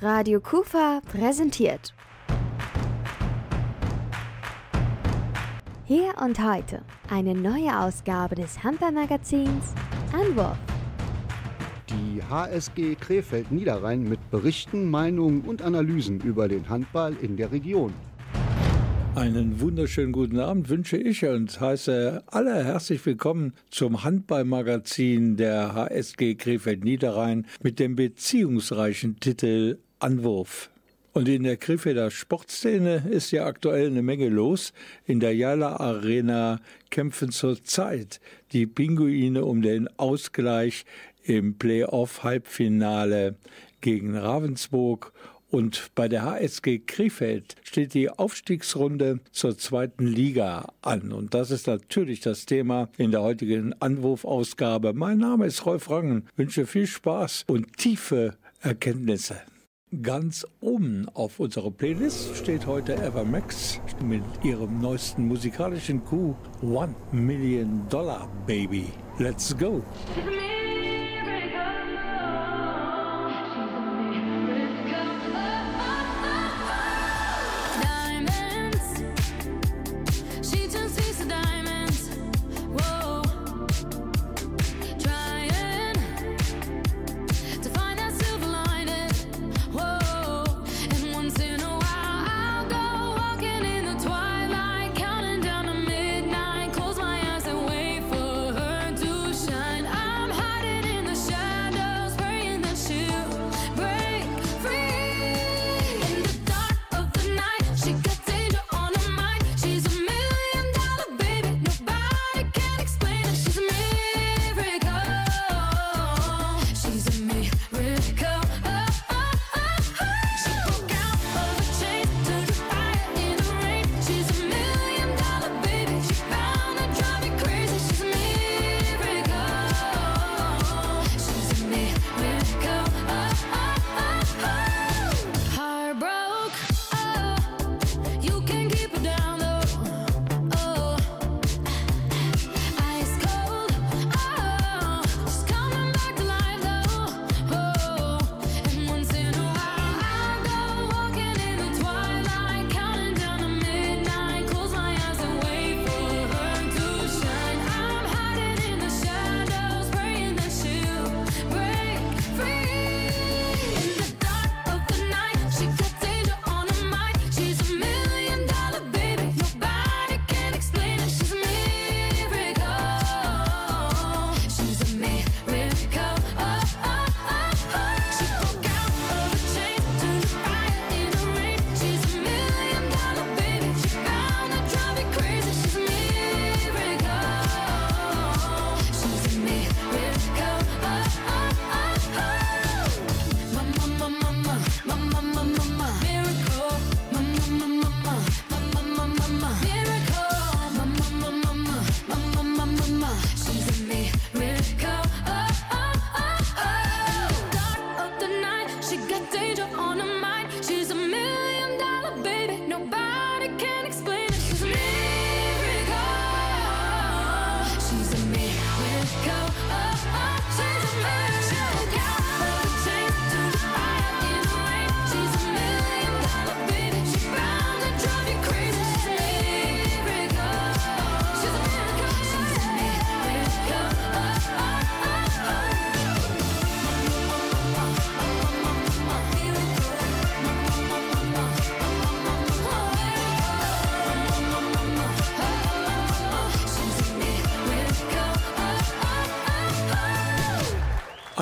Radio Kufa präsentiert. Hier und heute eine neue Ausgabe des Handballmagazins Anwurf. Die HSG Krefeld Niederrhein mit Berichten, Meinungen und Analysen über den Handball in der Region. Einen wunderschönen guten Abend wünsche ich und heiße alle herzlich willkommen zum Handballmagazin der HSG Krefeld Niederrhein mit dem beziehungsreichen Titel Anwurf. Und in der Krefelder Sportszene ist ja aktuell eine Menge los. In der Jala Arena kämpfen zurzeit die Pinguine um den Ausgleich im Playoff-Halbfinale gegen Ravensburg und bei der HSG Krefeld steht die Aufstiegsrunde zur zweiten Liga an. Und das ist natürlich das Thema in der heutigen Anwurfausgabe. Mein Name ist Rolf Rangen. Wünsche viel Spaß und tiefe Erkenntnisse. Ganz oben auf unserer Playlist steht heute Evermax mit ihrem neuesten musikalischen Coup One Million Dollar Baby. Let's go!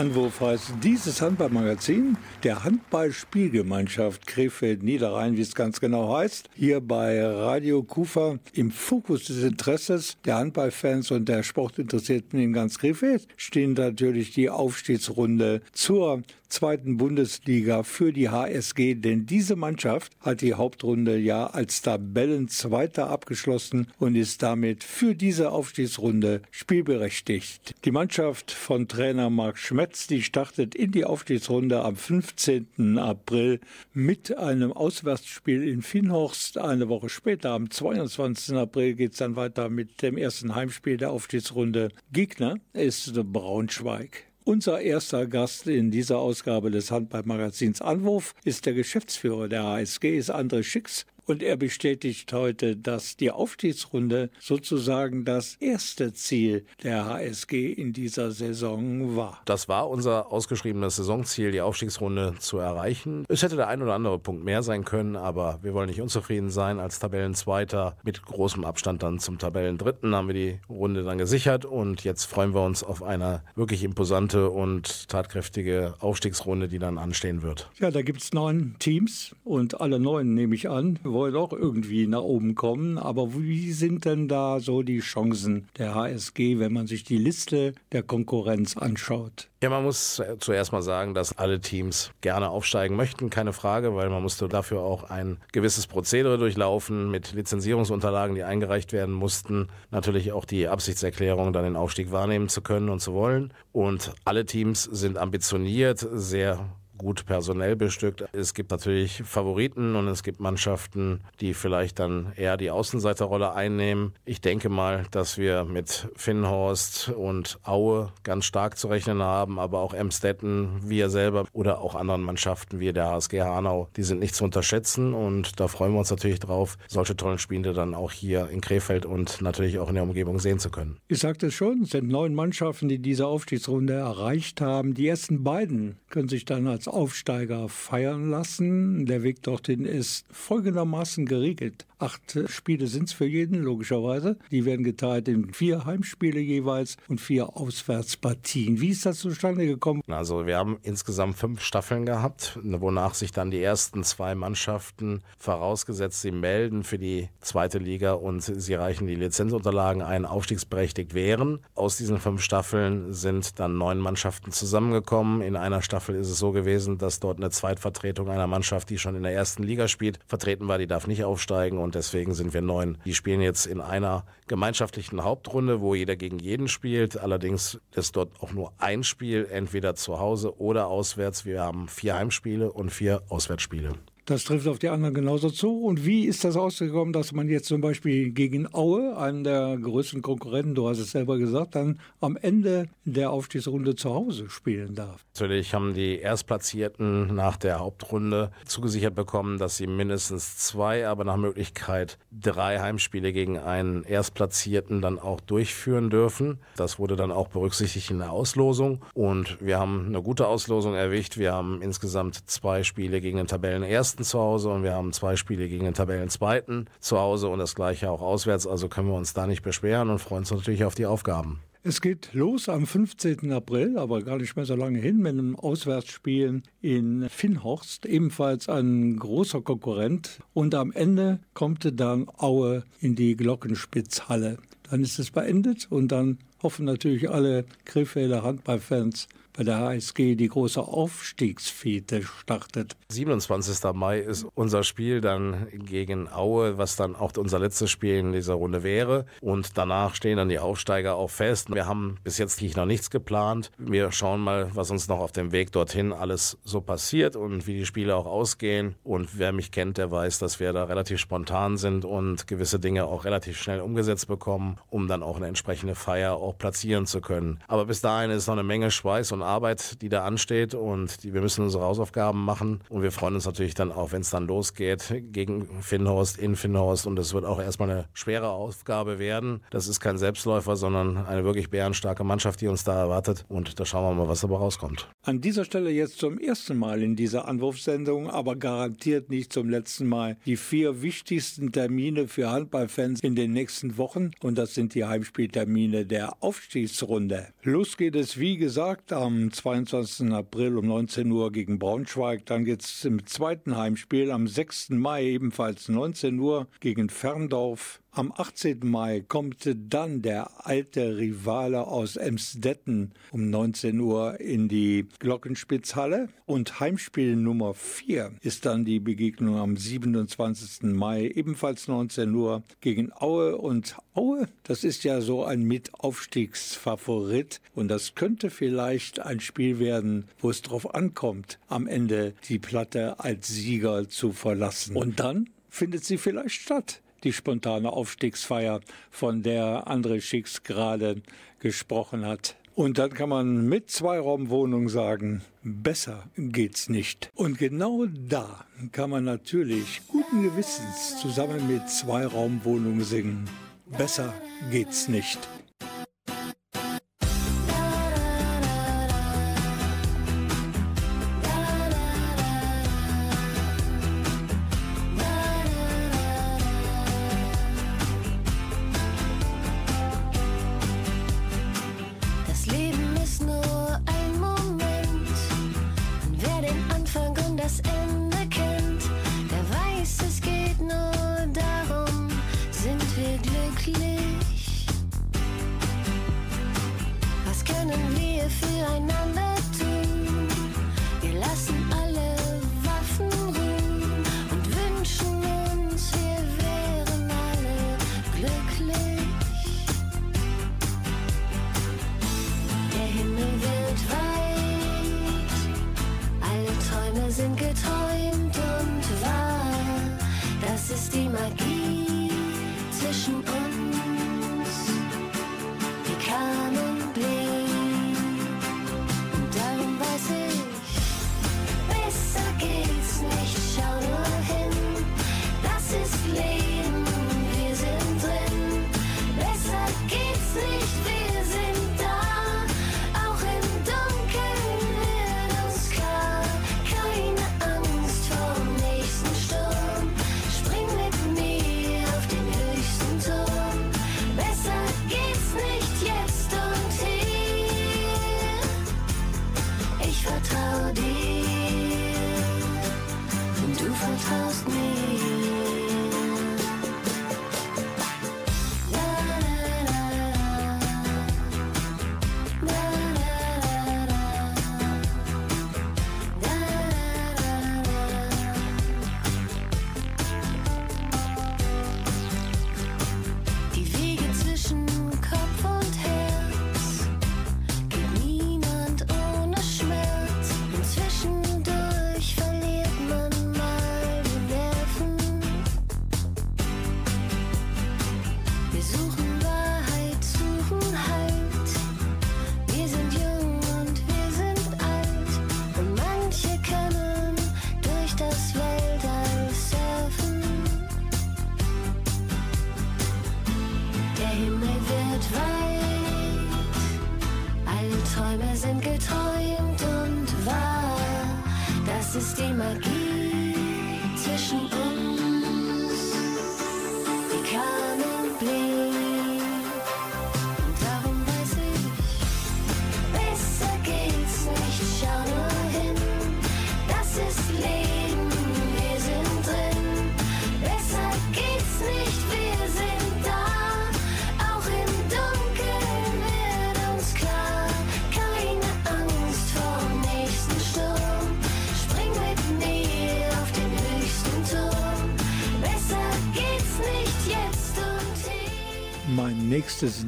Anwurf heißt dieses Handballmagazin der Handballspielgemeinschaft Krefeld-Niederrhein, wie es ganz genau heißt, hier bei Radio Kufa im Fokus des Interesses der Handballfans und der Sportinteressierten in ganz Krefeld stehen natürlich die Aufstiegsrunde zur zweiten Bundesliga für die HSG, denn diese Mannschaft hat die Hauptrunde ja als Tabellenzweiter abgeschlossen und ist damit für diese Aufstiegsrunde spielberechtigt. Die Mannschaft von Trainer Marc Schmetz, die startet in die Aufstiegsrunde am 15. April mit einem Auswärtsspiel in Finnhorst. Eine Woche später, am 22. April, geht es dann weiter mit dem ersten Heimspiel der Aufstiegsrunde. Gegner ist Braunschweig. Unser erster Gast in dieser Ausgabe des Handballmagazins Anwurf ist der Geschäftsführer der HSG, ist André Schicks. Und er bestätigt heute, dass die Aufstiegsrunde sozusagen das erste Ziel der HSG in dieser Saison war. Das war unser ausgeschriebenes Saisonziel, die Aufstiegsrunde zu erreichen. Es hätte der ein oder andere Punkt mehr sein können, aber wir wollen nicht unzufrieden sein. Als Tabellenzweiter mit großem Abstand dann zum Tabellendritten haben wir die Runde dann gesichert und jetzt freuen wir uns auf eine wirklich imposante und tatkräftige Aufstiegsrunde, die dann anstehen wird. Ja, da gibt es neun Teams und alle neun nehme ich an wollen auch irgendwie nach oben kommen. Aber wie sind denn da so die Chancen der HSG, wenn man sich die Liste der Konkurrenz anschaut? Ja, man muss zuerst mal sagen, dass alle Teams gerne aufsteigen möchten, keine Frage, weil man musste dafür auch ein gewisses Prozedere durchlaufen mit Lizenzierungsunterlagen, die eingereicht werden mussten. Natürlich auch die Absichtserklärung, dann den Aufstieg wahrnehmen zu können und zu wollen. Und alle Teams sind ambitioniert, sehr gut personell bestückt. Es gibt natürlich Favoriten und es gibt Mannschaften, die vielleicht dann eher die Außenseiterrolle einnehmen. Ich denke mal, dass wir mit Finnhorst und Aue ganz stark zu rechnen haben, aber auch Emstetten, wir selber oder auch anderen Mannschaften wie der HSG Hanau, die sind nicht zu unterschätzen und da freuen wir uns natürlich drauf, solche tollen Spiele dann auch hier in Krefeld und natürlich auch in der Umgebung sehen zu können. Ich sagte es schon, es sind neun Mannschaften, die diese Aufstiegsrunde erreicht haben. Die ersten beiden können sich dann als Aufsteiger feiern lassen. Der Weg dorthin ist folgendermaßen geregelt. Acht Spiele sind es für jeden, logischerweise. Die werden geteilt in vier Heimspiele jeweils und vier Auswärtspartien. Wie ist das zustande gekommen? Also wir haben insgesamt fünf Staffeln gehabt, wonach sich dann die ersten zwei Mannschaften vorausgesetzt, sie melden für die zweite Liga und sie reichen die Lizenzunterlagen ein, aufstiegsberechtigt wären. Aus diesen fünf Staffeln sind dann neun Mannschaften zusammengekommen. In einer Staffel ist es so gewesen, dass dort eine Zweitvertretung einer Mannschaft, die schon in der ersten Liga spielt, vertreten war, die darf nicht aufsteigen und und deswegen sind wir neun. Die spielen jetzt in einer gemeinschaftlichen Hauptrunde, wo jeder gegen jeden spielt. Allerdings ist dort auch nur ein Spiel, entweder zu Hause oder auswärts. Wir haben vier Heimspiele und vier Auswärtsspiele. Das trifft auf die anderen genauso zu. Und wie ist das ausgekommen, dass man jetzt zum Beispiel gegen Aue, einen der größten Konkurrenten, du hast es selber gesagt, dann am Ende der Aufstiegsrunde zu Hause spielen darf? Natürlich haben die Erstplatzierten nach der Hauptrunde zugesichert bekommen, dass sie mindestens zwei, aber nach Möglichkeit drei Heimspiele gegen einen Erstplatzierten dann auch durchführen dürfen. Das wurde dann auch berücksichtigt in der Auslosung. Und wir haben eine gute Auslosung erwischt. Wir haben insgesamt zwei Spiele gegen den Tabellenersten Ersten zu Hause und wir haben zwei Spiele gegen den Tabellenzweiten zu Hause und das gleiche auch auswärts. Also können wir uns da nicht beschweren und freuen uns natürlich auf die Aufgaben. Es geht los am 15. April, aber gar nicht mehr so lange hin, mit einem Auswärtsspiel in Finnhorst, ebenfalls ein großer Konkurrent. Und am Ende kommt dann Aue in die Glockenspitzhalle. Dann ist es beendet und dann hoffen natürlich alle Krefelder Handballfans, bei der HSG die große Aufstiegsfete startet. 27. Mai ist unser Spiel dann gegen Aue, was dann auch unser letztes Spiel in dieser Runde wäre. Und danach stehen dann die Aufsteiger auch fest. Wir haben bis jetzt noch nichts geplant. Wir schauen mal, was uns noch auf dem Weg dorthin alles so passiert und wie die Spiele auch ausgehen. Und wer mich kennt, der weiß, dass wir da relativ spontan sind und gewisse Dinge auch relativ schnell umgesetzt bekommen, um dann auch eine entsprechende Feier auch platzieren zu können. Aber bis dahin ist noch eine Menge Schweiß und Arbeit, die da ansteht und die, wir müssen unsere Hausaufgaben machen und wir freuen uns natürlich dann auch, wenn es dann losgeht gegen Finnhorst, in Finnhorst und es wird auch erstmal eine schwere Aufgabe werden. Das ist kein Selbstläufer, sondern eine wirklich bärenstarke Mannschaft, die uns da erwartet und da schauen wir mal, was dabei rauskommt. An dieser Stelle jetzt zum ersten Mal in dieser Anwurfsendung, aber garantiert nicht zum letzten Mal, die vier wichtigsten Termine für Handballfans in den nächsten Wochen und das sind die Heimspieltermine der Aufstiegsrunde. Los geht es wie gesagt am am 22. April um 19 Uhr gegen Braunschweig. Dann geht es im zweiten Heimspiel am 6. Mai ebenfalls 19 Uhr gegen Ferndorf. Am 18. Mai kommt dann der alte Rivale aus Emsdetten um 19 Uhr in die Glockenspitzhalle und Heimspiel Nummer 4 ist dann die Begegnung am 27. Mai ebenfalls 19 Uhr gegen Aue und Aue, das ist ja so ein Mitaufstiegsfavorit und das könnte vielleicht ein Spiel werden, wo es drauf ankommt, am Ende die Platte als Sieger zu verlassen. Und dann findet sie vielleicht statt die spontane Aufstiegsfeier, von der André Schicks gerade gesprochen hat. Und dann kann man mit Zweiraumwohnung sagen, besser geht's nicht. Und genau da kann man natürlich guten Gewissens zusammen mit Zweiraumwohnung singen. Besser geht's nicht.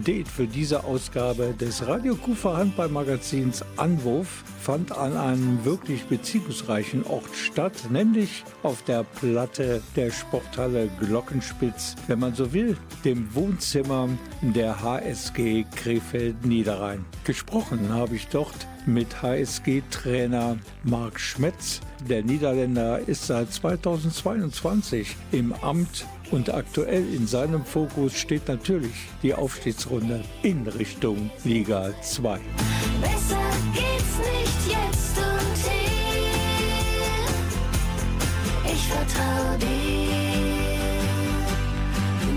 Date für diese Ausgabe des Radio Kufa Handballmagazins Anwurf fand an einem wirklich beziehungsreichen Ort statt, nämlich auf der Platte der Sporthalle Glockenspitz, wenn man so will, dem Wohnzimmer der HSG Krefeld Niederrhein. Gesprochen habe ich dort mit HSG-Trainer Marc Schmetz. Der Niederländer ist seit 2022 im Amt und aktuell in seinem Fokus steht natürlich die Aufstiegsrunde in Richtung Liga 2. Besser geht's nicht jetzt und hier. Ich vertraue dir,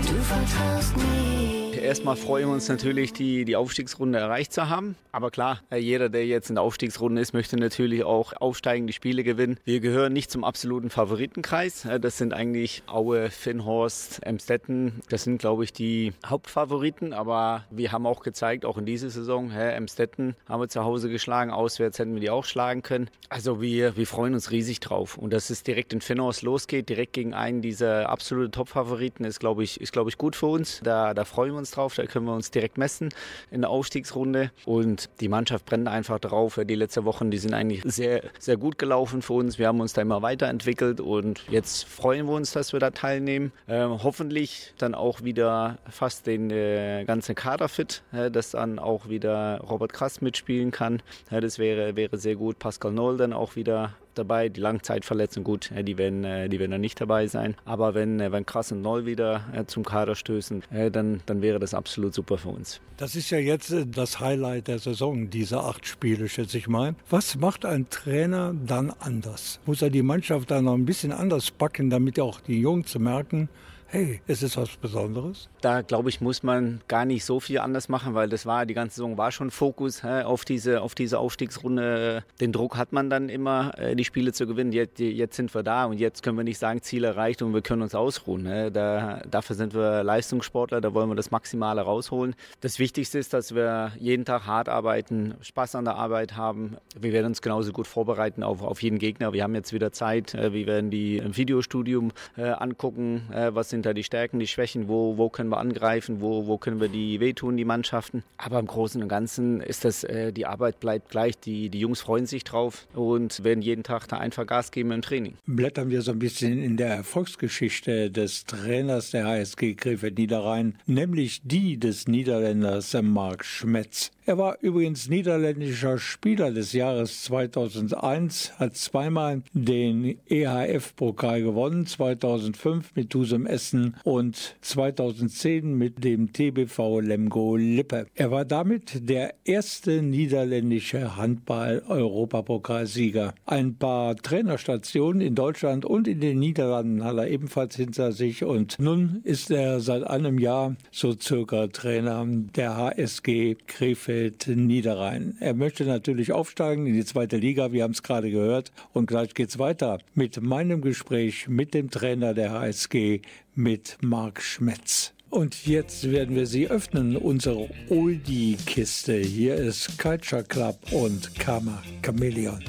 du vertraust mir. Erstmal freuen wir uns natürlich, die, die Aufstiegsrunde erreicht zu haben. Aber klar, äh, jeder, der jetzt in der Aufstiegsrunde ist, möchte natürlich auch aufsteigende Spiele gewinnen. Wir gehören nicht zum absoluten Favoritenkreis. Äh, das sind eigentlich Aue, Finnhorst, Emstetten. Das sind, glaube ich, die Hauptfavoriten. Aber wir haben auch gezeigt, auch in dieser Saison, Emstetten haben wir zu Hause geschlagen. Auswärts hätten wir die auch schlagen können. Also wir, wir freuen uns riesig drauf. Und dass es direkt in Finnhorst losgeht, direkt gegen einen dieser absoluten Top-Favoriten, ist, glaube ich, ist, glaube ich, gut für uns. Da, da freuen wir uns drauf drauf. Da können wir uns direkt messen in der Aufstiegsrunde. Und die Mannschaft brennt einfach drauf. Die letzten Wochen, die sind eigentlich sehr, sehr gut gelaufen für uns. Wir haben uns da immer weiterentwickelt und jetzt freuen wir uns, dass wir da teilnehmen. Ähm, hoffentlich dann auch wieder fast den äh, ganzen Kader fit, äh, dass dann auch wieder Robert Krass mitspielen kann. Ja, das wäre, wäre sehr gut. Pascal Noll dann auch wieder dabei. Die Langzeitverletzungen, gut, die werden, äh, die werden dann nicht dabei sein. Aber wenn, äh, wenn Krass und Noll wieder äh, zum Kader stößen, dann, dann wäre das absolut super für uns. Das ist ja jetzt das Highlight der Saison, diese acht Spiele, schätze ich mal. Was macht ein Trainer dann anders? Muss er die Mannschaft dann noch ein bisschen anders packen, damit auch die Jungs merken, hey, es ist was Besonderes? Da glaube ich, muss man gar nicht so viel anders machen, weil das war, die ganze Saison war schon Fokus hä, auf, diese, auf diese Aufstiegsrunde. Den Druck hat man dann immer, äh, die Spiele zu gewinnen. Jetzt, jetzt sind wir da und jetzt können wir nicht sagen, Ziel erreicht und wir können uns ausruhen. Hä. Da, dafür sind wir Leistungssportler, da wollen wir das Maximale rausholen. Das Wichtigste ist, dass wir jeden Tag hart arbeiten, Spaß an der Arbeit haben. Wir werden uns genauso gut vorbereiten auf, auf jeden Gegner. Wir haben jetzt wieder Zeit. Äh, wir werden die im Videostudium äh, angucken, äh, was sind da die Stärken, die Schwächen, wo, wo können wir angreifen, wo, wo können wir die wehtun, die Mannschaften. Aber im Großen und Ganzen ist das, äh, die Arbeit bleibt gleich. Die, die Jungs freuen sich drauf und werden jeden Tag da einfach Gas geben im Training. Blättern wir so ein bisschen in der Erfolgsgeschichte des Trainers der HSG Krefeld Niederrhein, nämlich die des Niederländers Marc Schmetz. Er war übrigens niederländischer Spieler des Jahres 2001, hat zweimal den EHF-Pokal gewonnen, 2005 mit Tusem Essen und 2010 mit dem TBV Lemgo Lippe. Er war damit der erste niederländische Handball-Europapokalsieger. Ein paar Trainerstationen in Deutschland und in den Niederlanden hat er ebenfalls hinter sich und nun ist er seit einem Jahr so circa Trainer der HSG Krefeld Bielefeld Niederrhein. Er möchte natürlich aufsteigen in die zweite Liga, wir haben es gerade gehört. Und gleich geht es weiter mit meinem Gespräch mit dem Trainer der HSG, mit Marc Schmetz. Und jetzt werden wir sie öffnen, unsere Oldie-Kiste. Hier ist Culture Club und Karma Chameleon.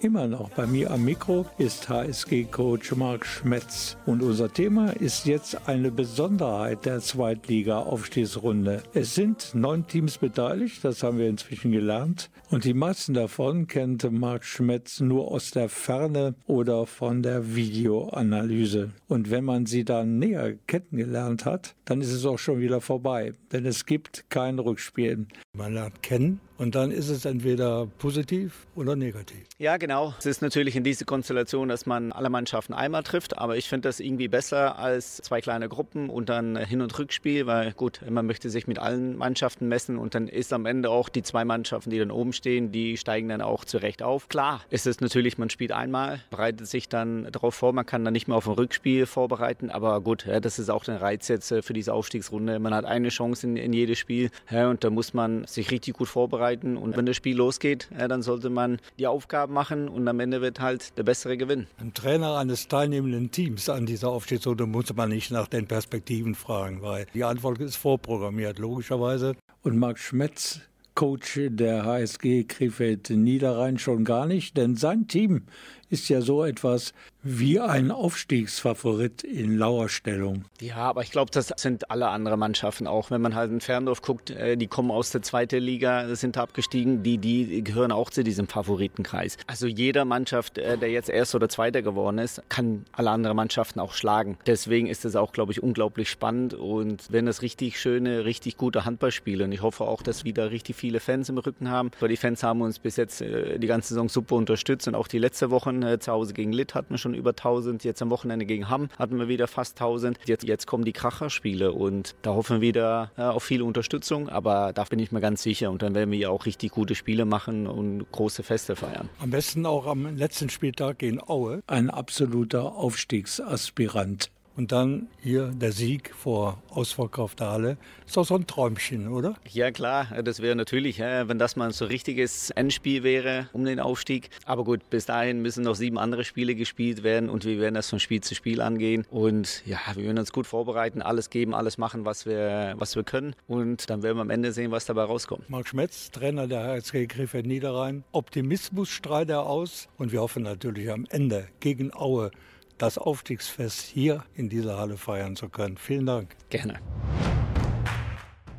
Immer noch bei mir am Mikro ist HSG-Coach Marc Schmetz. Und unser Thema ist jetzt eine Besonderheit der Zweitliga-Aufstiegsrunde. Es sind neun Teams beteiligt, das haben wir inzwischen gelernt. Und die meisten davon kennt Marc Schmetz nur aus der Ferne oder von der Videoanalyse. Und wenn man sie dann näher kennengelernt hat, dann ist es auch schon wieder vorbei. Denn es gibt kein Rückspiel. Man lernt kennen und dann ist es entweder positiv oder negativ. Ja, genau. Es ist natürlich in dieser Konstellation, dass man alle Mannschaften einmal trifft, aber ich finde das irgendwie besser als zwei kleine Gruppen und dann Hin- und Rückspiel, weil gut, man möchte sich mit allen Mannschaften messen und dann ist am Ende auch die zwei Mannschaften, die dann oben stehen, die steigen dann auch zurecht auf. Klar ist es natürlich, man spielt einmal, bereitet sich dann darauf vor, man kann dann nicht mehr auf ein Rückspiel vorbereiten, aber gut, das ist auch der Reiz jetzt äh, für diese Aufstiegsrunde. Man hat eine Chance in, in jedes Spiel und da muss man sich richtig gut vorbereiten vorbereiten und wenn das Spiel losgeht, ja, dann sollte man die Aufgaben machen und am Ende wird halt der Bessere gewinnen. Ein Trainer eines teilnehmenden Teams an dieser Aufstiegsrunde muss man nicht nach den Perspektiven fragen, weil die Antwort ist vorprogrammiert, logischerweise. Und Marc Schmetz Coach der HSG Krefeld Niederrhein schon gar nicht, denn sein Team ist ja so etwas wie ein Aufstiegsfavorit in Lauerstellung. Ja, aber ich glaube, das sind alle anderen Mannschaften auch. Wenn man halt in Ferndorf guckt, äh, die kommen aus der zweiten Liga, sind abgestiegen, die, die gehören auch zu diesem Favoritenkreis. Also jeder Mannschaft, äh, der jetzt Erster oder Zweiter geworden ist, kann alle anderen Mannschaften auch schlagen. Deswegen ist es auch, glaube ich, unglaublich spannend und wenn das richtig schöne, richtig gute Handballspiele und ich hoffe auch, dass wieder richtig viele Fans im Rücken haben, weil die Fans haben uns bis jetzt äh, die ganze Saison super unterstützt und auch die letzte Woche zu Hause gegen Litt hatten wir schon über 1000. Jetzt am Wochenende gegen Hamm hatten wir wieder fast 1000. Jetzt, jetzt kommen die Kracherspiele und da hoffen wir wieder ja, auf viele Unterstützung. Aber da bin ich mir ganz sicher. Und dann werden wir auch richtig gute Spiele machen und große Feste feiern. Am besten auch am letzten Spieltag gegen Aue. Ein absoluter Aufstiegsaspirant. Und dann hier der Sieg vor ausverkaufter Halle. Ist doch so ein Träumchen, oder? Ja, klar. Das wäre natürlich, wenn das mal so ein richtiges Endspiel wäre um den Aufstieg. Aber gut, bis dahin müssen noch sieben andere Spiele gespielt werden und wir werden das von Spiel zu Spiel angehen. Und ja, wir werden uns gut vorbereiten, alles geben, alles machen, was wir, was wir können. Und dann werden wir am Ende sehen, was dabei rauskommt. Marc Schmetz, Trainer der HSG Krefeld Niederrhein. Optimismus strahlt er aus und wir hoffen natürlich am Ende gegen Aue das Aufstiegsfest hier in dieser Halle feiern zu können. Vielen Dank. Gerne.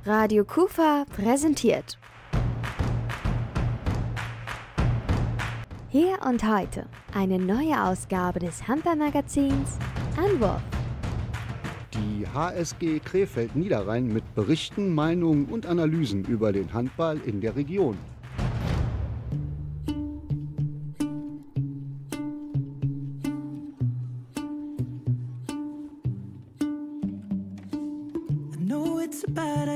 Radio Kufa präsentiert. Hier und heute eine neue Ausgabe des Handballmagazins Anwurf. Die HSG Krefeld Niederrhein mit Berichten, Meinungen und Analysen über den Handball in der Region.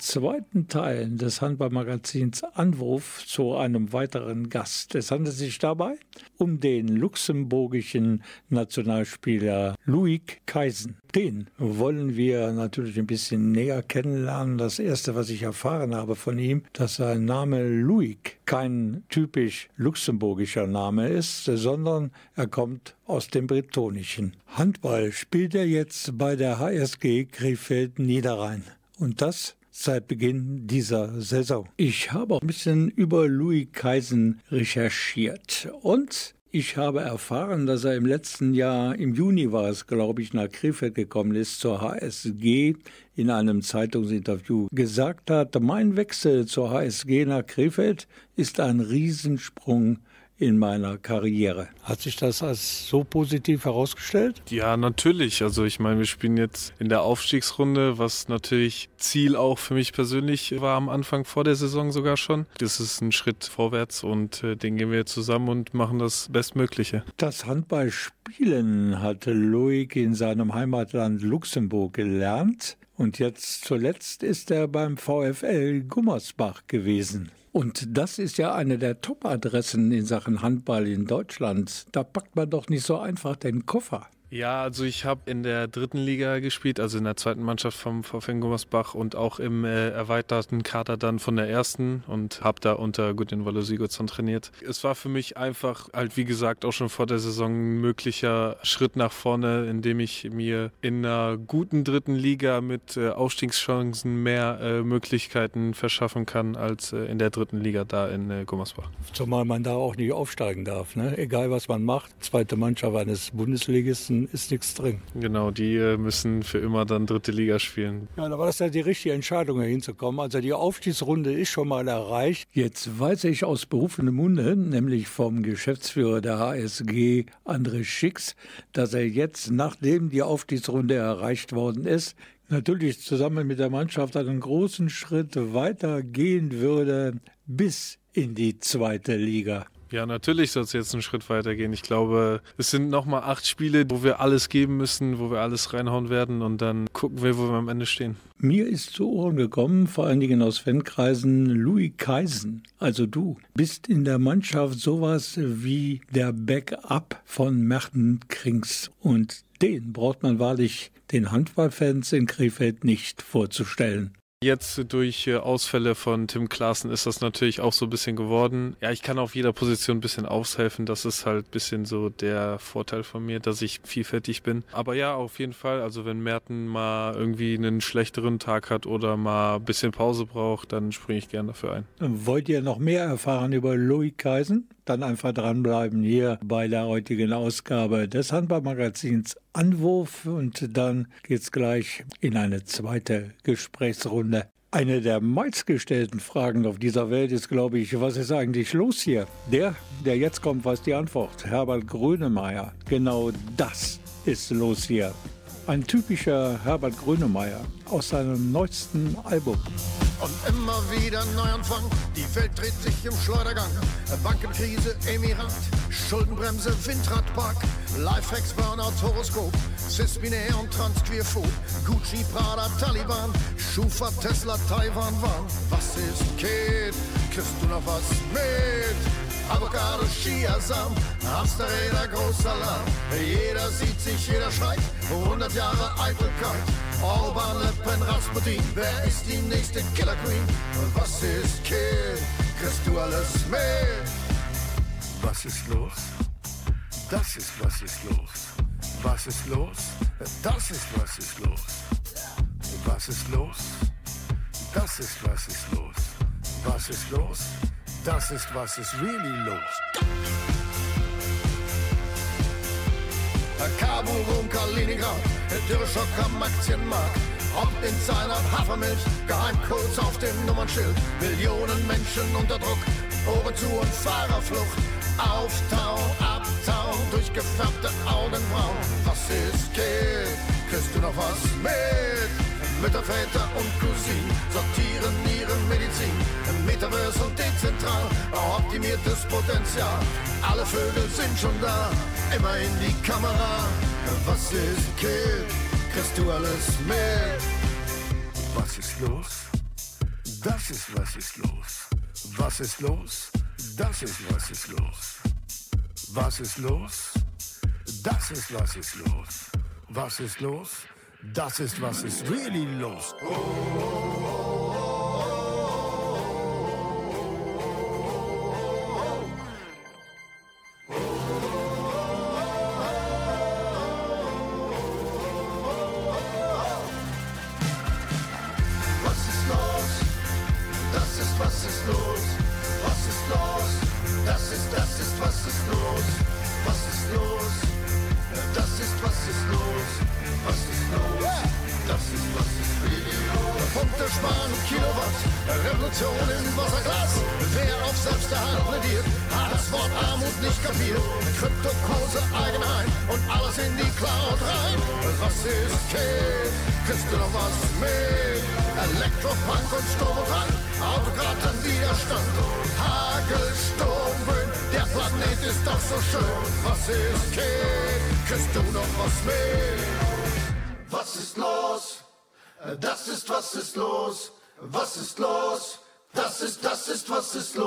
zweiten Teil des Handballmagazins Anwurf zu einem weiteren Gast. Es handelt sich dabei um den luxemburgischen Nationalspieler Louis Kaisen. Den wollen wir natürlich ein bisschen näher kennenlernen. Das erste, was ich erfahren habe von ihm, dass sein Name Louis kein typisch luxemburgischer Name ist, sondern er kommt aus dem Bretonischen. Handball spielt er jetzt bei der HSG Krefeld Niederrhein. Und das seit Beginn dieser Saison. Ich habe auch ein bisschen über Louis Kaisen recherchiert und ich habe erfahren, dass er im letzten Jahr, im Juni war es, glaube ich, nach Krefeld gekommen ist, zur HSG, in einem Zeitungsinterview gesagt hat, mein Wechsel zur HSG nach Krefeld ist ein Riesensprung in meiner Karriere. Hat sich das als so positiv herausgestellt? Ja, natürlich. Also ich meine, wir spielen jetzt in der Aufstiegsrunde, was natürlich Ziel auch für mich persönlich war am Anfang vor der Saison sogar schon. Das ist ein Schritt vorwärts und äh, den gehen wir zusammen und machen das Bestmögliche. Das Handballspielen hatte Loic in seinem Heimatland Luxemburg gelernt. Und jetzt zuletzt ist er beim VfL Gummersbach gewesen. Und das ist ja eine der Top-Adressen in Sachen Handball in Deutschland. Da packt man doch nicht so einfach den Koffer. Ja, also ich habe in der dritten Liga gespielt, also in der zweiten Mannschaft vom VfL Gummersbach und auch im äh, erweiterten Kader dann von der ersten und habe da unter Gudin Wallo Sigurdsson trainiert. Es war für mich einfach, halt wie gesagt, auch schon vor der Saison ein möglicher Schritt nach vorne, indem ich mir in einer guten dritten Liga mit äh, Aufstiegschancen mehr äh, Möglichkeiten verschaffen kann als äh, in der dritten Liga da in äh, Gummersbach. Zumal man da auch nicht aufsteigen darf, ne? egal was man macht. Zweite Mannschaft eines Bundesligisten ist nichts drin. Genau, die äh, müssen für immer dann dritte Liga spielen. Ja, da war das ja die richtige Entscheidung, hier hinzukommen. Also die Aufstiegsrunde ist schon mal erreicht. Jetzt weiß ich aus berufenem Munde, nämlich vom Geschäftsführer der HSG, André Schicks, dass er jetzt, nachdem die Aufstiegsrunde erreicht worden ist, natürlich zusammen mit der Mannschaft einen großen Schritt weiter gehen würde bis in die zweite Liga. Ja, natürlich soll es jetzt einen Schritt weitergehen. Ich glaube, es sind nochmal acht Spiele, wo wir alles geben müssen, wo wir alles reinhauen werden und dann gucken wir, wo wir am Ende stehen. Mir ist zu Ohren gekommen, vor allen Dingen aus Fankreisen, Louis Kaisen, also du, bist in der Mannschaft sowas wie der Backup von Merten Krings. Und den braucht man wahrlich den Handballfans in Krefeld nicht vorzustellen. Jetzt durch äh, Ausfälle von Tim Klaassen ist das natürlich auch so ein bisschen geworden. Ja, ich kann auf jeder Position ein bisschen aushelfen. Das ist halt ein bisschen so der Vorteil von mir, dass ich vielfältig bin. Aber ja, auf jeden Fall. Also wenn Merten mal irgendwie einen schlechteren Tag hat oder mal ein bisschen Pause braucht, dann springe ich gerne dafür ein. Wollt ihr noch mehr erfahren über Louis Kaisen? Dann einfach dranbleiben hier bei der heutigen Ausgabe des Handballmagazins Anwurf und dann geht's gleich in eine zweite Gesprächsrunde. Eine der meistgestellten Fragen auf dieser Welt ist, glaube ich, was ist eigentlich los hier? Der, der jetzt kommt, weiß die Antwort. Herbert Grönemeyer. Genau das ist los hier. Ein typischer Herbert Grönemeyer aus seinem neuesten Album. Und immer wieder Neuanfang, die Welt dreht sich im Schleudergang. Bankenkrise, Emirat, Schuldenbremse, Windradpark, Lifehacks, Burnout, Horoskop, Cis-Binär und Transqueerphob, Gucci, Prada, Taliban, Schufa, Tesla, Taiwan, Warn. Was ist Kid? Kriegst du noch was mit? Avocado, Hamsterräder, großer Lamm. Jeder sieht sich, jeder schreit, 100 Jahre Eitelkeit. Orban, Le Pen, Rasputin, wer ist die nächste Killer Queen? Was ist Kill? Kriegst du alles mit? Was ist los? Das ist was ist los. Was ist los? Das ist was ist los. Was ist los? Das ist was ist los. Was ist los? Das ist was ist really los. Kabul, Rom, Kaliningrad, Dürreschock am Aktienmarkt. Ob in seiner Hafermilch, Geheimcodes auf dem Nummernschild. Millionen Menschen unter Druck, Ohren zu und Fahrerflucht. Auftauen, abtauen, durchgefärbte Augenbrauen. Was ist geht? Kriegst du noch was mit? Mütter, Väter und Cousinen sortieren ihre Medizin. Im Metaverse und dezentral, optimiertes Potenzial. Alle Vögel sind schon da, immer in die Kamera. Was ist Kid? Kriegst du alles mit? Was ist los? Das ist was ist los. Was ist los? Das ist was ist los. Was ist los? Das ist was ist los. Was ist los? Das ist was ist really los. Was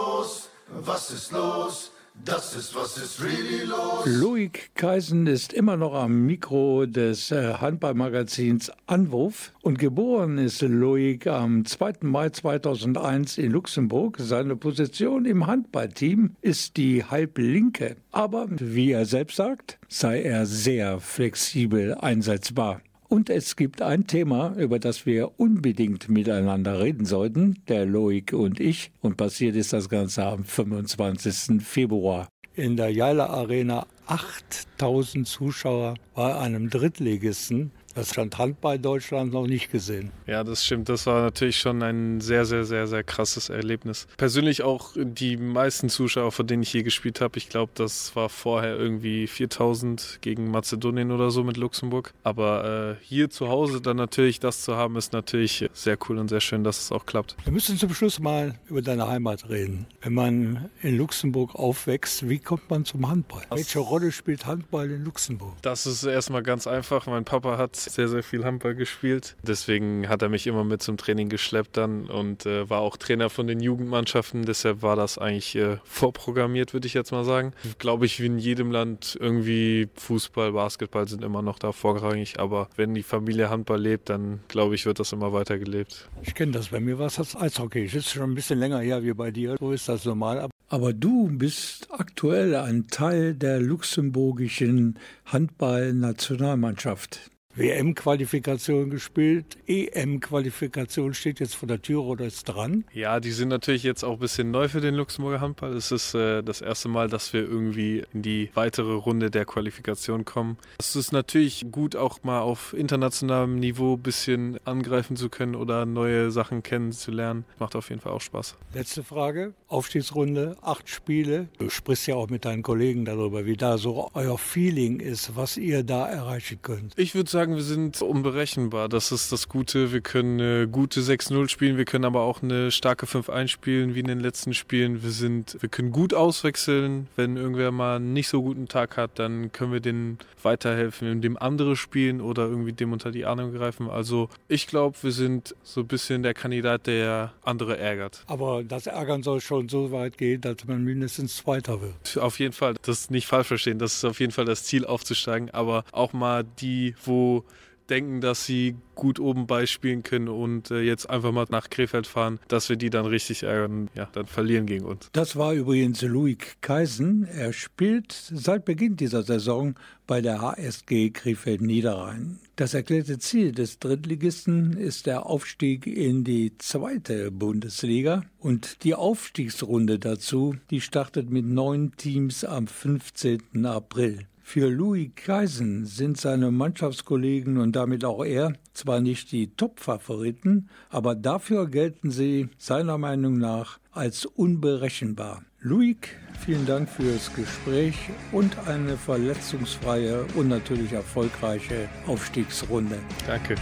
los? Was ist los? Das ist was ist really los? Loic Kaisen ist immer noch am Mikro des äh, Handballmagazins Anwurf und geboren ist Loic am 2. Mai 2001 in Luxemburg. Seine Position im Handballteam ist die Halblinke. Aber wie er selbst sagt, sei er sehr flexibel einsetzbar. Und es gibt ein Thema, über das wir unbedingt miteinander reden sollten, der Loic und ich. Und passiert ist das Ganze am 25. Februar. In der Jaila Arena 8000 Zuschauer bei einem Drittligisten. Das stand Handball Deutschland noch nicht gesehen. Ja, das stimmt. Das war natürlich schon ein sehr, sehr, sehr, sehr krasses Erlebnis. Persönlich auch die meisten Zuschauer, von denen ich je gespielt habe. Ich glaube, das war vorher irgendwie 4000 gegen Mazedonien oder so mit Luxemburg. Aber äh, hier zu Hause dann natürlich das zu haben, ist natürlich sehr cool und sehr schön, dass es auch klappt. Wir müssen zum Schluss mal über deine Heimat reden. Wenn man in Luxemburg aufwächst, wie kommt man zum Handball? Welche Rolle spielt Handball in Luxemburg? Das ist erstmal ganz einfach. Mein Papa hat sehr, sehr viel Handball gespielt. Deswegen hat er mich immer mit zum Training geschleppt dann und äh, war auch Trainer von den Jugendmannschaften. Deshalb war das eigentlich äh, vorprogrammiert, würde ich jetzt mal sagen. Glaube ich, wie in jedem Land irgendwie Fußball, Basketball sind immer noch da vorrangig. Aber wenn die Familie Handball lebt, dann glaube ich, wird das immer weiter gelebt. Ich kenne das. Bei mir war es das Eishockey. Das ist schon ein bisschen länger her wie bei dir. So ist das normal. Aber du bist aktuell ein Teil der luxemburgischen Handball-Nationalmannschaft. WM-Qualifikation gespielt, EM-Qualifikation steht jetzt vor der Tür oder ist dran. Ja, die sind natürlich jetzt auch ein bisschen neu für den Luxemburger Handball. Es ist äh, das erste Mal, dass wir irgendwie in die weitere Runde der Qualifikation kommen. Es ist natürlich gut, auch mal auf internationalem Niveau ein bisschen angreifen zu können oder neue Sachen kennenzulernen. Macht auf jeden Fall auch Spaß. Letzte Frage. Aufstiegsrunde, acht Spiele. Du sprichst ja auch mit deinen Kollegen darüber, wie da so euer Feeling ist, was ihr da erreichen könnt. Ich würde sagen, wir sind unberechenbar. Das ist das Gute. Wir können eine gute 6-0 spielen, wir können aber auch eine starke 5-1 spielen, wie in den letzten Spielen. Wir sind, wir können gut auswechseln. Wenn irgendwer mal einen nicht so guten Tag hat, dann können wir denen weiterhelfen, indem andere spielen oder irgendwie dem unter die Arme greifen. Also ich glaube, wir sind so ein bisschen der Kandidat, der andere ärgert. Aber das Ärgern soll schon so weit gehen, dass man mindestens Zweiter wird. Auf jeden Fall, das nicht falsch verstehen. Das ist auf jeden Fall das Ziel, aufzusteigen. Aber auch mal die, wo denken, dass sie gut oben beispielen können und äh, jetzt einfach mal nach Krefeld fahren, dass wir die dann richtig ärgern, ja, dann verlieren gegen uns. Das war übrigens Louis Kaisen. Er spielt seit Beginn dieser Saison bei der HSG Krefeld Niederrhein. Das erklärte Ziel des Drittligisten ist der Aufstieg in die zweite Bundesliga und die Aufstiegsrunde dazu, die startet mit neun Teams am 15. April. Für Louis Kaisen sind seine Mannschaftskollegen und damit auch er zwar nicht die Top-Favoriten, aber dafür gelten sie seiner Meinung nach als unberechenbar. Louis, vielen Dank fürs Gespräch und eine verletzungsfreie und natürlich erfolgreiche Aufstiegsrunde. Danke.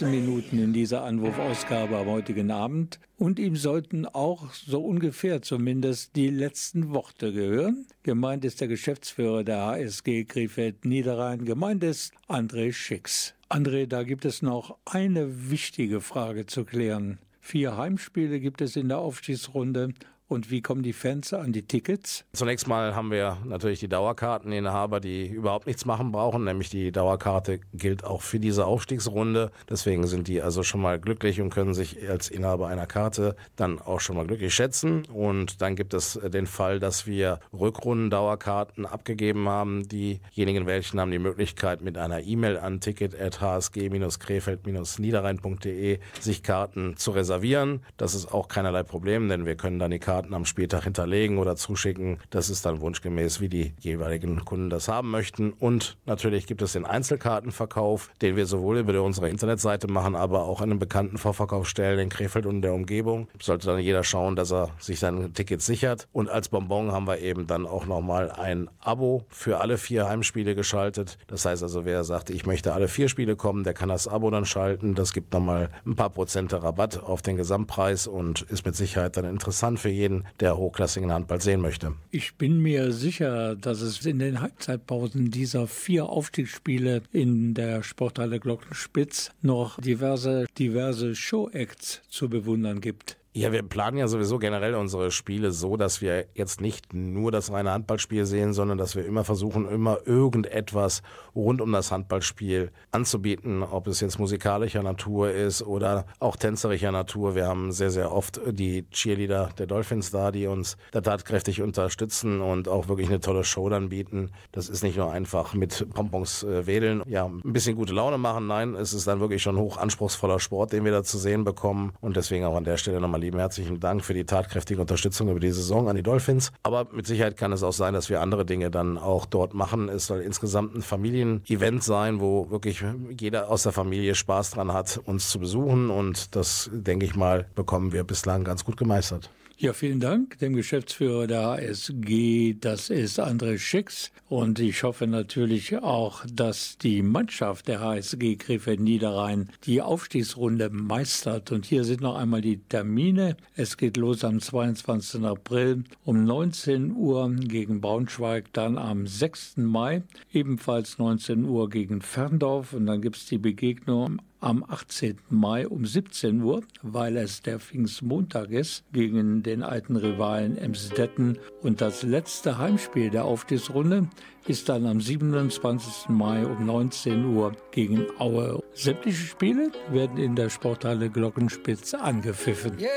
Die ersten Minuten in dieser Anwurfausgabe am heutigen Abend und ihm sollten auch so ungefähr zumindest die letzten Worte gehören. Gemeint ist der Geschäftsführer der HSG Krefeld Niederrhein, gemeint ist André Schicks. André, da gibt es noch eine wichtige Frage zu klären. Vier Heimspiele gibt es in der Aufstiegsrunde und wie kommen die Fans an die Tickets? Zunächst mal haben wir natürlich die Dauerkarteninhaber, die überhaupt nichts machen brauchen, nämlich die Dauerkarte gilt auch für diese Aufstiegsrunde. Deswegen sind die also schon mal glücklich und können sich als Inhaber einer Karte dann auch schon mal glücklich schätzen. Und dann gibt es den Fall, dass wir Rückrunden-Dauerkarten abgegeben haben. Diejenigen welchen haben die Möglichkeit, mit einer E-Mail an ticket.hsg-krefeld-niederrhein.de sich Karten zu reservieren. Das ist auch keinerlei Problem, denn wir können dann die Karte Karten am Spieltag hinterlegen oder zuschicken. Das ist dann wunschgemäß, wie die jeweiligen Kunden das haben möchten. Und natürlich gibt es den Einzelkartenverkauf, den wir sowohl über unsere Internetseite machen, aber auch in einem bekannten Vorverkaufsstellen in Krefeld und der Umgebung. Sollte dann jeder schauen, dass er sich sein Ticket sichert. Und als Bonbon haben wir eben dann auch nochmal ein Abo für alle vier Heimspiele geschaltet. Das heißt also, wer sagt, ich möchte alle vier Spiele kommen, der kann das Abo dann schalten. Das gibt nochmal ein paar Prozente Rabatt auf den Gesamtpreis und ist mit Sicherheit dann interessant für jeden, der hochklassigen Handball sehen möchte. Ich bin mir sicher, dass es in den Halbzeitpausen dieser vier Aufstiegsspiele in der Sporthalle Glockenspitz noch diverse, diverse Show-Acts zu bewundern gibt. Ja, wir planen ja sowieso generell unsere Spiele so, dass wir jetzt nicht nur das reine Handballspiel sehen, sondern dass wir immer versuchen, immer irgendetwas rund um das Handballspiel anzubieten, ob es jetzt musikalischer Natur ist oder auch tänzerischer Natur. Wir haben sehr, sehr oft die Cheerleader der Dolphins da, die uns da tatkräftig unterstützen und auch wirklich eine tolle Show dann bieten. Das ist nicht nur einfach mit Pompons äh, wedeln, ja, ein bisschen gute Laune machen. Nein, es ist dann wirklich schon hoch anspruchsvoller Sport, den wir da zu sehen bekommen und deswegen auch an der Stelle nochmal lieben herzlichen Dank für die tatkräftige Unterstützung über die Saison an die Dolphins. Aber mit Sicherheit kann es auch sein, dass wir andere Dinge dann auch dort machen. Es soll insgesamt ein Familienevent sein, wo wirklich jeder aus der Familie Spaß dran hat, uns zu besuchen. Und das, denke ich mal, bekommen wir bislang ganz gut gemeistert. Ja, vielen Dank dem Geschäftsführer der HSG, das ist André Schicks. Und ich hoffe natürlich auch, dass die Mannschaft der HSG Krefeld Niederrhein die Aufstiegsrunde meistert. Und hier sind noch einmal die Termine. Es geht los am 22. April um 19 Uhr gegen Braunschweig, dann am 6. Mai ebenfalls 19 Uhr gegen Ferndorf und dann gibt es die Begegnung am 18. Mai um 17 Uhr, weil es der Pfingstmontag ist, gegen den alten Rivalen Emsdetten. Und das letzte Heimspiel der Aufstiegsrunde ist dann am 27. Mai um 19 Uhr gegen Aue. Sämtliche Spiele werden in der Sporthalle Glockenspitz angepfiffen. Yeah,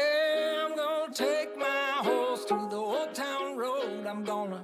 I'm gonna take my horse to the old town road. I'm gonna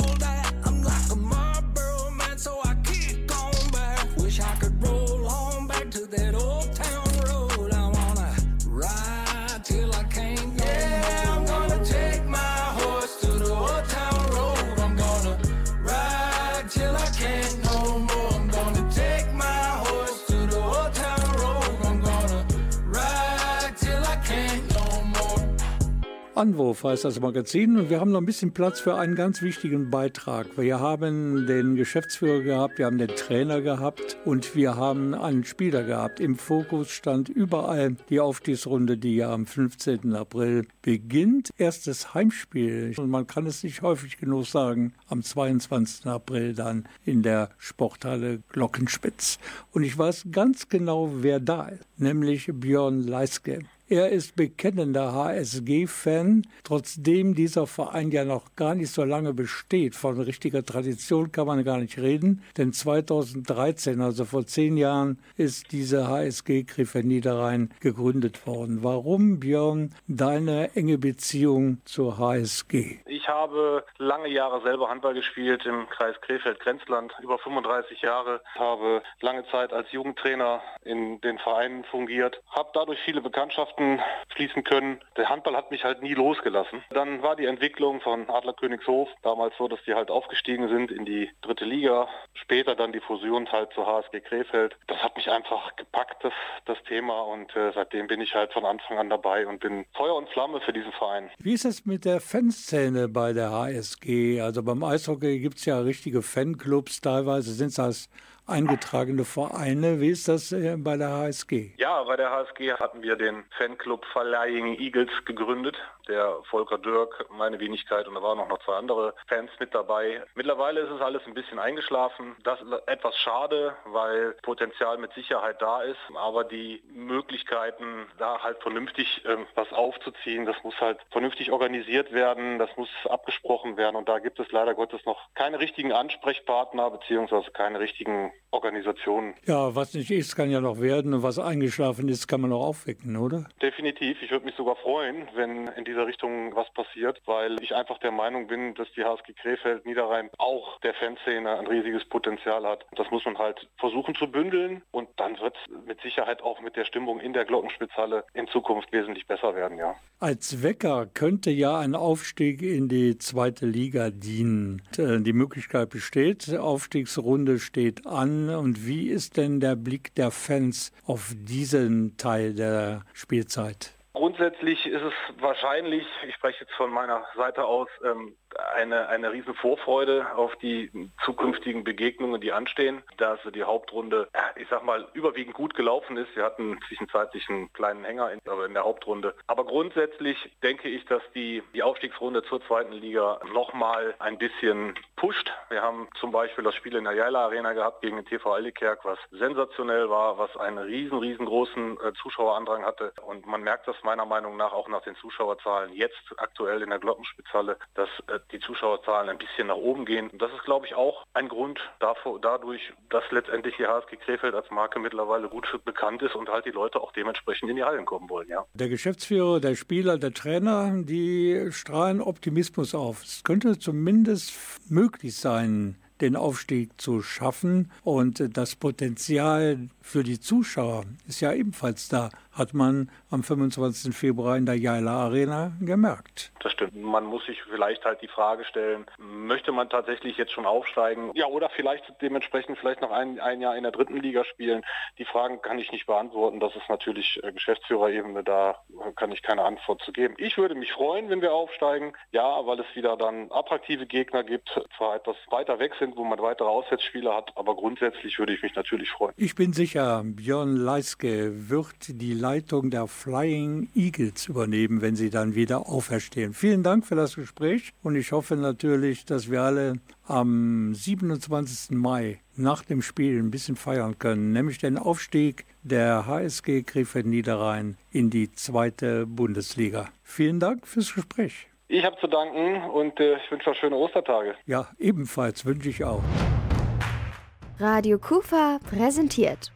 Anwurf heißt das Magazin und wir haben noch ein bisschen Platz für einen ganz wichtigen Beitrag. Wir haben den Geschäftsführer gehabt, wir haben den Trainer gehabt und wir haben einen Spieler gehabt. Im Fokus stand überall die Aufstiegsrunde, die ja am 15. April beginnt. Erstes Heimspiel und man kann es nicht häufig genug sagen, am 22. April dann in der Sporthalle Glockenspitz. Und ich weiß ganz genau, wer da ist, nämlich Björn Leiske. Er ist bekennender HSG-Fan, trotzdem dieser Verein ja noch gar nicht so lange besteht. Von richtiger Tradition kann man gar nicht reden, denn 2013, also vor zehn Jahren, ist diese HSG Krefeld Niederrhein gegründet worden. Warum, Björn, deine enge Beziehung zur HSG? Ich habe lange Jahre selber Handball gespielt im Kreis Krefeld-Grenzland, über 35 Jahre, habe lange Zeit als Jugendtrainer in den Vereinen fungiert, habe dadurch viele Bekanntschaften schließen können. Der Handball hat mich halt nie losgelassen. Dann war die Entwicklung von Adler Königshof damals so, dass die halt aufgestiegen sind in die dritte Liga, später dann die Fusion halt zur HSG Krefeld. Das hat mich einfach gepackt, das, das Thema und äh, seitdem bin ich halt von Anfang an dabei und bin Feuer und Flamme für diesen Verein. Wie ist es mit der Fanszene bei der HSG? Also beim Eishockey gibt es ja richtige Fanclubs, teilweise sind das eingetragene Vereine. Wie ist das äh, bei der HSG? Ja, bei der HSG hatten wir den Fanclub Flying Eagles gegründet. Der Volker Dirk, meine Wenigkeit und da waren auch noch zwei andere Fans mit dabei. Mittlerweile ist es alles ein bisschen eingeschlafen. Das ist etwas schade, weil Potenzial mit Sicherheit da ist, aber die Möglichkeiten, da halt vernünftig äh, was aufzuziehen, das muss halt vernünftig organisiert werden, das muss abgesprochen werden und da gibt es leider Gottes noch keine richtigen Ansprechpartner beziehungsweise keine richtigen Organisationen. Ja, was nicht ist, kann ja noch werden und was eingeschlafen ist, kann man auch aufwecken, oder? Definitiv. Ich würde mich sogar freuen, wenn in dieser Richtung was passiert, weil ich einfach der Meinung bin, dass die HSG Krefeld Niederrhein auch der Fanszene ein riesiges Potenzial hat. Das muss man halt versuchen zu bündeln und dann wird es mit Sicherheit auch mit der Stimmung in der Glockenspitzhalle in Zukunft wesentlich besser werden, ja. Als Wecker könnte ja ein Aufstieg in die zweite Liga dienen. Äh, die Möglichkeit besteht, Aufstiegsrunde steht an und wie ist denn der Blick der Fans auf diesen Teil der Spielzeit? Grundsätzlich ist es wahrscheinlich, ich spreche jetzt von meiner Seite aus, ähm, eine, eine riesen Vorfreude auf die zukünftigen Begegnungen, die anstehen, dass die Hauptrunde, ich sag mal, überwiegend gut gelaufen ist. Wir hatten zwischenzeitlich einen kleinen Hänger in, aber in der Hauptrunde. Aber grundsätzlich denke ich, dass die, die Aufstiegsrunde zur zweiten Liga nochmal ein bisschen pusht. Wir haben zum Beispiel das Spiel in der Jaila Arena gehabt gegen den TV Aldekerk, was sensationell war, was einen riesen, riesengroßen äh, Zuschauerandrang hatte. Und man merkt das meiner Meinung nach auch nach den Zuschauerzahlen jetzt aktuell in der Glockenspitzhalle, dass äh, die Zuschauerzahlen ein bisschen nach oben gehen. Und das ist, glaube ich, auch ein Grund dafür, dadurch, dass letztendlich die HSG Krefeld als Marke mittlerweile gut bekannt ist und halt die Leute auch dementsprechend in die Hallen kommen wollen. Ja. Der Geschäftsführer, der Spieler, der Trainer, die strahlen Optimismus auf. Es könnte zumindest möglich sein, den Aufstieg zu schaffen. Und das Potenzial für die Zuschauer ist ja ebenfalls da hat man am 25. Februar in der Jaila Arena gemerkt. Das stimmt. Man muss sich vielleicht halt die Frage stellen, möchte man tatsächlich jetzt schon aufsteigen? Ja, oder vielleicht dementsprechend vielleicht noch ein, ein Jahr in der dritten Liga spielen. Die Fragen kann ich nicht beantworten. Das ist natürlich äh, Geschäftsführerebene, da kann ich keine Antwort zu geben. Ich würde mich freuen, wenn wir aufsteigen. Ja, weil es wieder dann attraktive Gegner gibt, zwar etwas weiter weg sind, wo man weitere Auswärtsspiele hat, aber grundsätzlich würde ich mich natürlich freuen. Ich bin sicher, Björn Leiske wird die Leitung der Flying Eagles übernehmen, wenn sie dann wieder auferstehen. Vielen Dank für das Gespräch und ich hoffe natürlich, dass wir alle am 27. Mai nach dem Spiel ein bisschen feiern können, nämlich den Aufstieg der HSG Krefeld Niederrhein in die zweite Bundesliga. Vielen Dank fürs Gespräch. Ich habe zu danken und äh, ich wünsche euch schöne Ostertage. Ja, ebenfalls wünsche ich auch. Radio Kufa präsentiert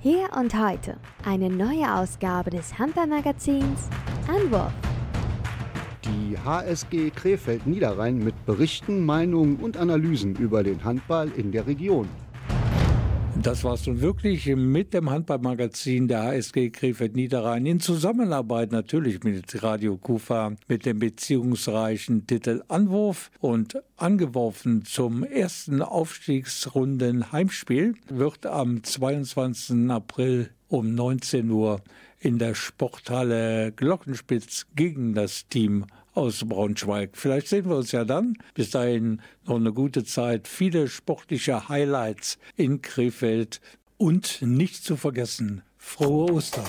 Hier und heute eine neue Ausgabe des Handballmagazins Anwurf. Die HSG Krefeld Niederrhein mit Berichten, Meinungen und Analysen über den Handball in der Region. Das war's nun wirklich mit dem Handballmagazin der HSG Krefeld Niederrhein in Zusammenarbeit natürlich mit Radio Kufa mit dem beziehungsreichen Titel Anwurf und angeworfen zum ersten Aufstiegsrunden Heimspiel wird am 22. April um 19 Uhr in der Sporthalle Glockenspitz gegen das Team aus Braunschweig. Vielleicht sehen wir uns ja dann. Bis dahin noch eine gute Zeit, viele sportliche Highlights in Krefeld und nicht zu vergessen, frohe Ostern.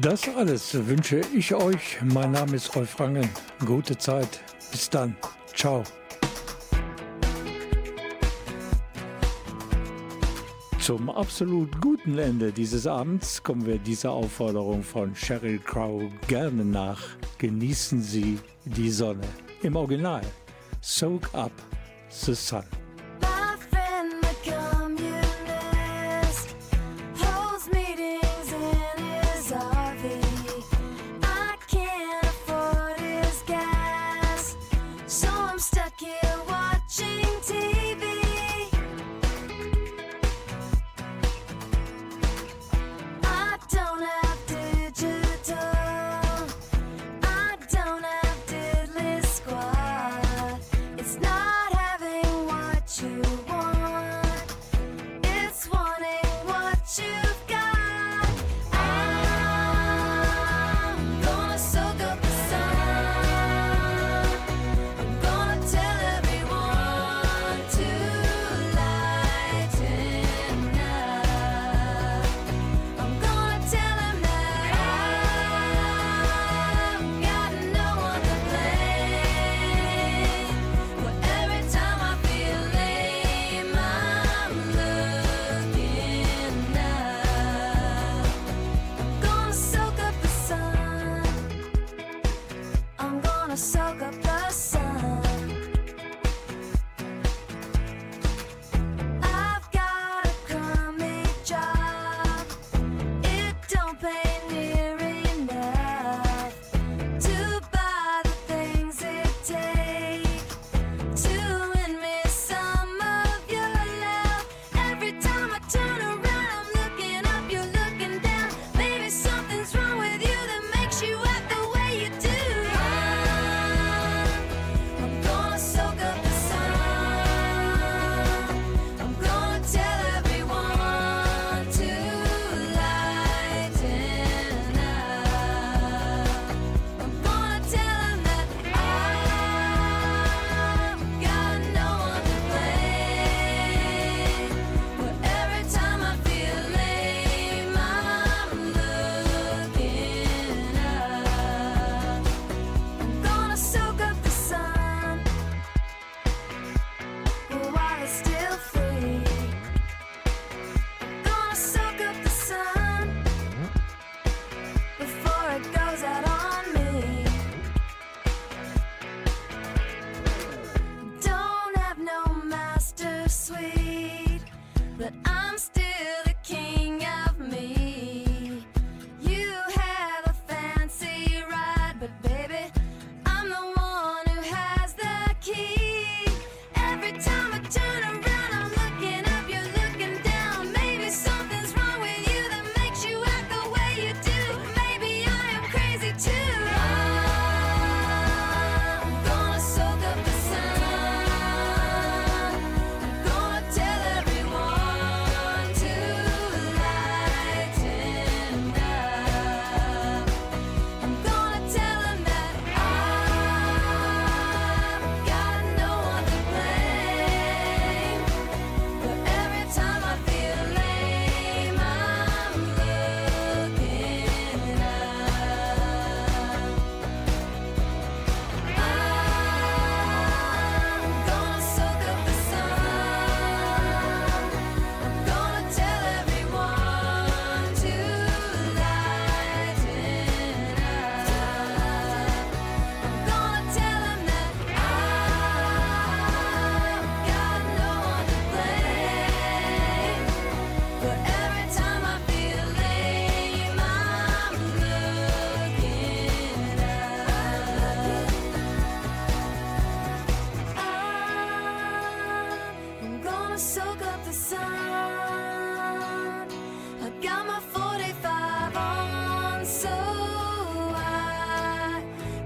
Das alles wünsche ich euch. Mein Name ist Rolf Rangen. Gute Zeit. Bis dann. Ciao. Zum absolut guten Ende dieses Abends kommen wir dieser Aufforderung von Sheryl Crow gerne nach. Genießen Sie die Sonne. Im Original Soak Up the Sun.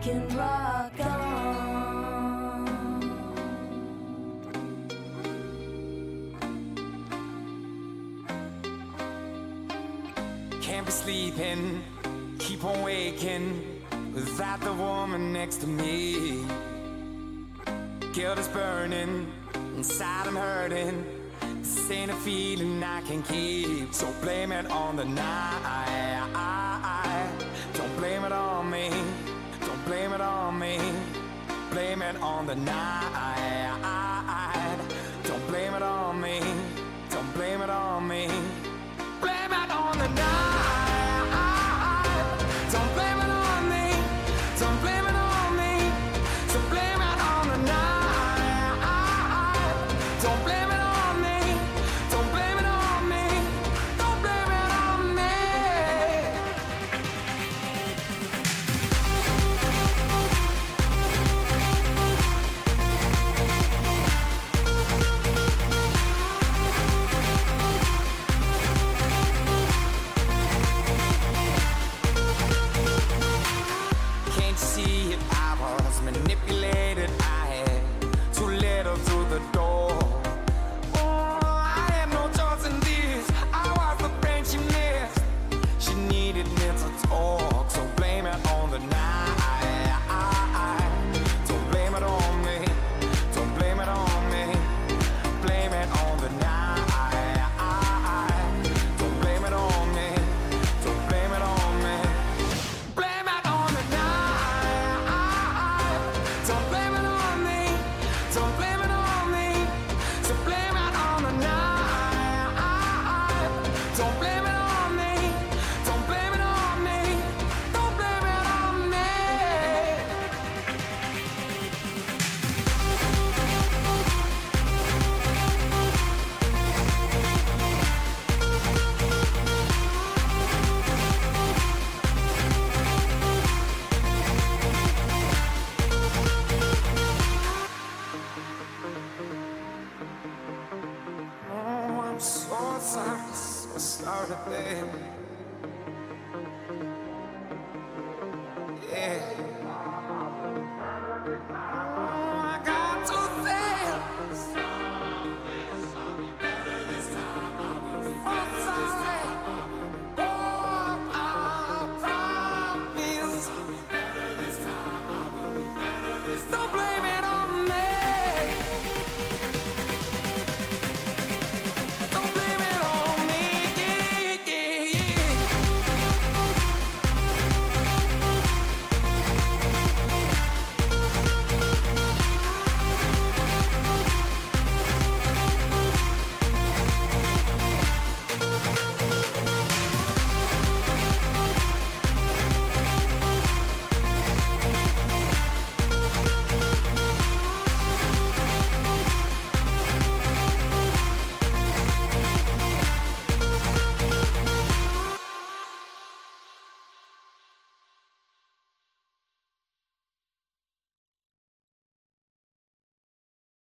can rock on. Can't be sleeping, keep on waking without the woman next to me. Guilt is burning, inside I'm hurting. This ain't a feeling I can keep, so blame it on the night. on the night.